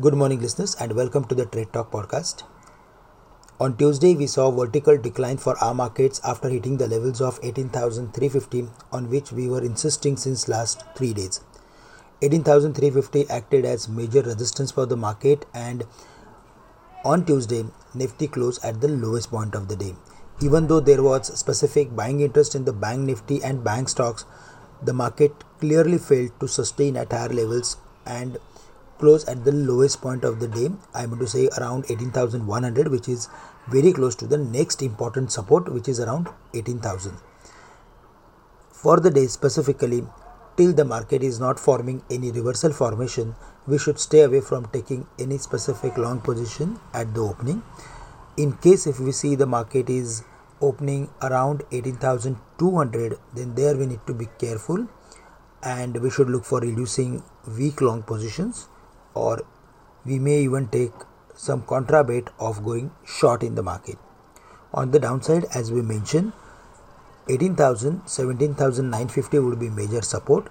Good morning, listeners, and welcome to the Trade Talk podcast. On Tuesday, we saw vertical decline for our markets after hitting the levels of 18,350, on which we were insisting since last three days. 18,350 acted as major resistance for the market, and on Tuesday, Nifty closed at the lowest point of the day. Even though there was specific buying interest in the bank Nifty and bank stocks, the market clearly failed to sustain at higher levels and close at the lowest point of the day i'm going to say around 18100 which is very close to the next important support which is around 18000 for the day specifically till the market is not forming any reversal formation we should stay away from taking any specific long position at the opening. In case if we see the market is opening around 18200 then there we need to be careful and we should look for reducing weak long positions or we may even take some contra bet of going short in the market. On the downside, as we mentioned, 18,000, 17,950 would be major support.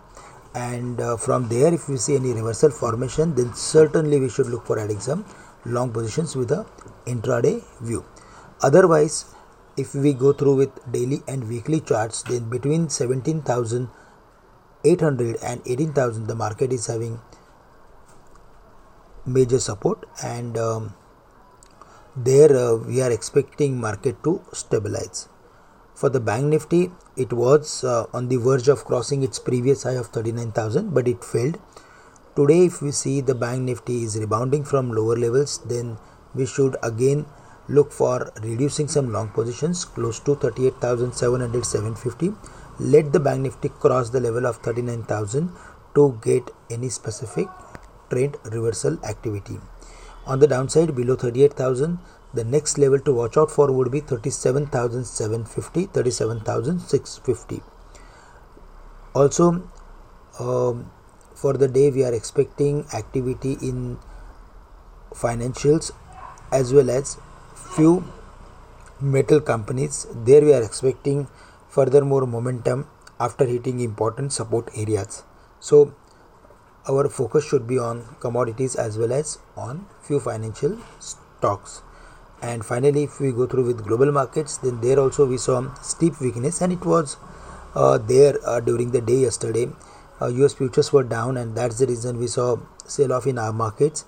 And uh, from there, if we see any reversal formation, then certainly we should look for adding some long positions with a intraday view. Otherwise, if we go through with daily and weekly charts, then between 17,800 and 18,000, the market is having major support and um, there uh, we are expecting market to stabilize. For the bank nifty it was uh, on the verge of crossing its previous high of 39000 but it failed. Today if we see the bank nifty is rebounding from lower levels then we should again look for reducing some long positions close to 38700 750 let the bank nifty cross the level of 39000 to get any specific trend reversal activity. On the downside, below 38,000, the next level to watch out for would be 37,750, 37,650. Also, um, for the day, we are expecting activity in financials as well as few metal companies. There, we are expecting furthermore momentum after hitting important support areas. So, our focus should be on commodities as well as on few financial stocks. And finally if we go through with global markets then there also we saw steep weakness and it was uh, there uh, during the day yesterday. Uh, us futures were down and that's the reason we saw sell off in our markets.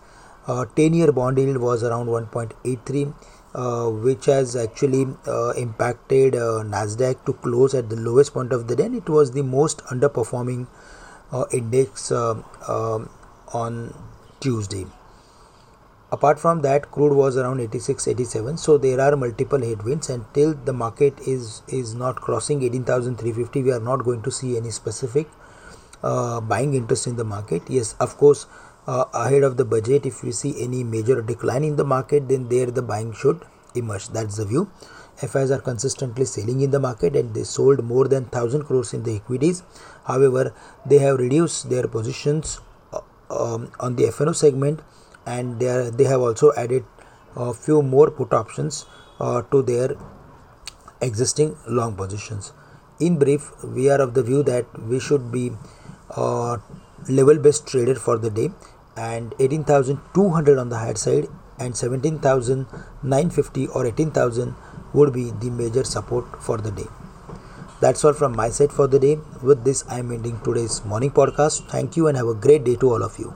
Uh, 10 year bond yield was around 1.83 uh, which has actually uh, impacted nasdaq to close at the lowest point of the day and it was the most underperforming index uh, um, on Tuesday. Apart from that, crude was around 86, 87. So there are multiple headwinds. Until the market is is not crossing 18,350, we are not going to see any specific uh, buying interest in the market. Yes, of course, uh, ahead of the budget, if we see any major decline in the market, then there the buying should emerge. That's the view. FIs are consistently selling in the market and they sold more than 1000 crores in the equities. However, they have reduced their positions uh, um, on the FNO segment and they, are, they have also added a few more put options uh, to their existing long positions. In brief, we are of the view that we should be uh, level based trader for the day and 18,200 on the higher side and 17,950 or 18,000 would be the major support for the day. That's all from my side for the day. With this, I am ending today's morning podcast. Thank you and have a great day to all of you.